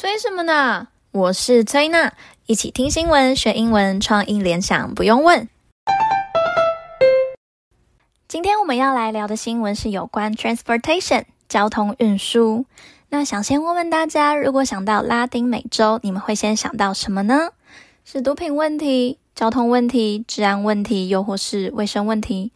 催什么呢？我是崔娜，一起听新闻学英文，创意联想不用问。今天我们要来聊的新闻是有关 transportation 交通运输。那想先问问大家，如果想到拉丁美洲，你们会先想到什么呢？是毒品问题、交通问题、治安问题，又或是卫生问题？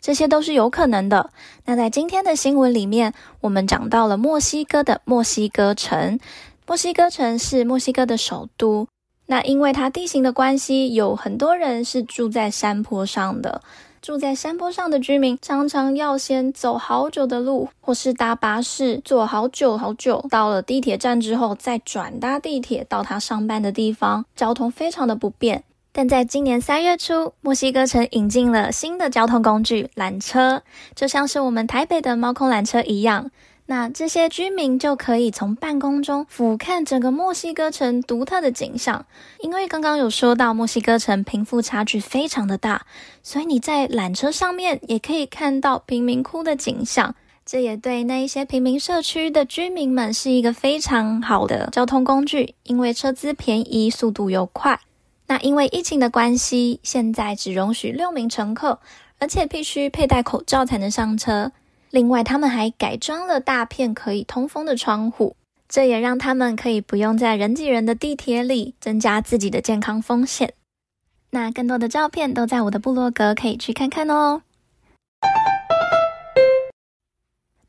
这些都是有可能的。那在今天的新闻里面，我们讲到了墨西哥的墨西哥城。墨西哥城是墨西哥的首都。那因为它地形的关系，有很多人是住在山坡上的。住在山坡上的居民常常要先走好久的路，或是搭巴士坐好久好久。到了地铁站之后，再转搭地铁到他上班的地方，交通非常的不便。但在今年三月初，墨西哥城引进了新的交通工具——缆车，就像是我们台北的猫空缆车一样。那这些居民就可以从办公中俯瞰整个墨西哥城独特的景象。因为刚刚有说到，墨西哥城贫富差距非常的大，所以你在缆车上面也可以看到贫民窟的景象。这也对那一些贫民社区的居民们是一个非常好的交通工具，因为车资便宜，速度又快。那因为疫情的关系，现在只容许六名乘客，而且必须佩戴口罩才能上车。另外，他们还改装了大片可以通风的窗户，这也让他们可以不用在人挤人的地铁里增加自己的健康风险。那更多的照片都在我的部落格，可以去看看哦。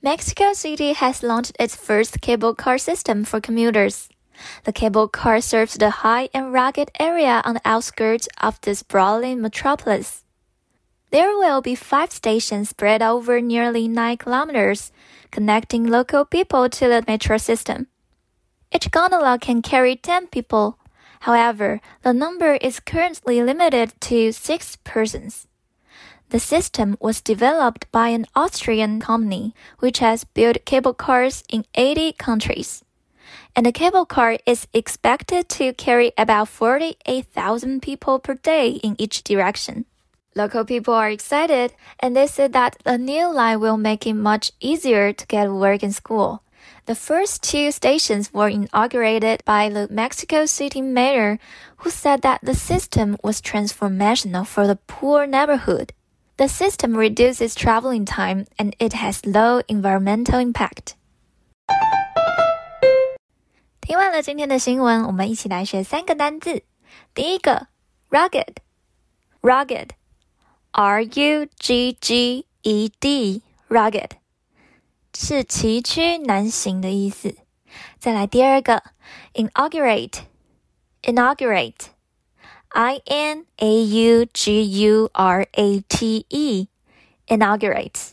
Mexico City has launched its first cable car system for commuters. The cable car serves the high and rugged area on the outskirts of this sprawling metropolis. There will be five stations spread over nearly nine kilometers, connecting local people to the metro system. Each gondola can carry 10 people. However, the number is currently limited to six persons. The system was developed by an Austrian company, which has built cable cars in 80 countries and the cable car is expected to carry about 48,000 people per day in each direction. Local people are excited, and they said that the new line will make it much easier to get work and school. The first two stations were inaugurated by the Mexico City mayor, who said that the system was transformational for the poor neighborhood. The system reduces traveling time and it has low environmental impact. 听完了今天的新闻，我们一起来学三个单字。第一个 Rugged, rugged 是崎岖难行的意思。再来第二个，inaugurate，inaugurate，i n a u g u r a t e，inaugurate，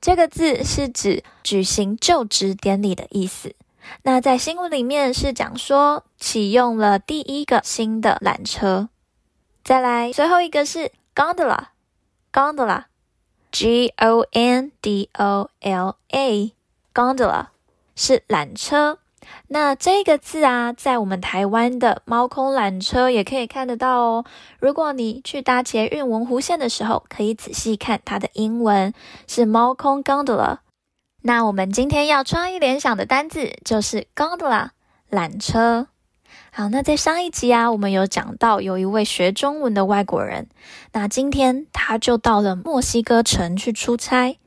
这个字是指举行就职典礼的意思。那在新闻里面是讲说启用了第一个新的缆车，再来最后一个是 gondola Gondola, G-O-N-D-O-L-A, Gondola 是缆车。那这个字啊，在我们台湾的猫空缆车也可以看得到哦。如果你去搭捷运文湖线的时候，可以仔细看它的英文是猫空 gondola。那我们今天要创意联想的单字就是 gondola 缆车。好，那在上一集啊，我们有讲到有一位学中文的外国人，那今天他就到了墨西哥城去出差，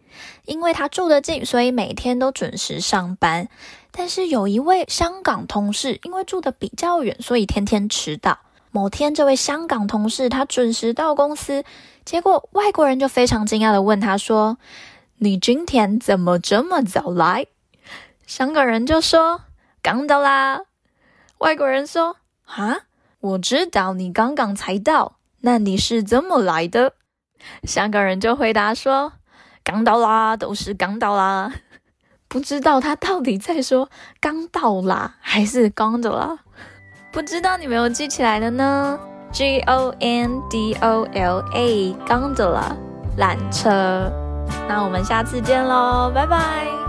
因为他住得近，所以每天都准时上班。但是有一位香港同事，因为住得比较远，所以天天迟到。某天，这位香港同事他准时到公司，结果外国人就非常惊讶地问他说，你今天怎么这么早来？香港人就说：“刚到啦。”外国人说：“啊，我知道你刚刚才到，那你是怎么来的？”香港人就回答说：“刚到啦，都是刚到啦。”不知道他到底在说“刚到啦”还是“刚到啦”？不知道你没有记起来了呢？G O N D O L A，刚到啦，缆车。那我们下次见喽，拜拜。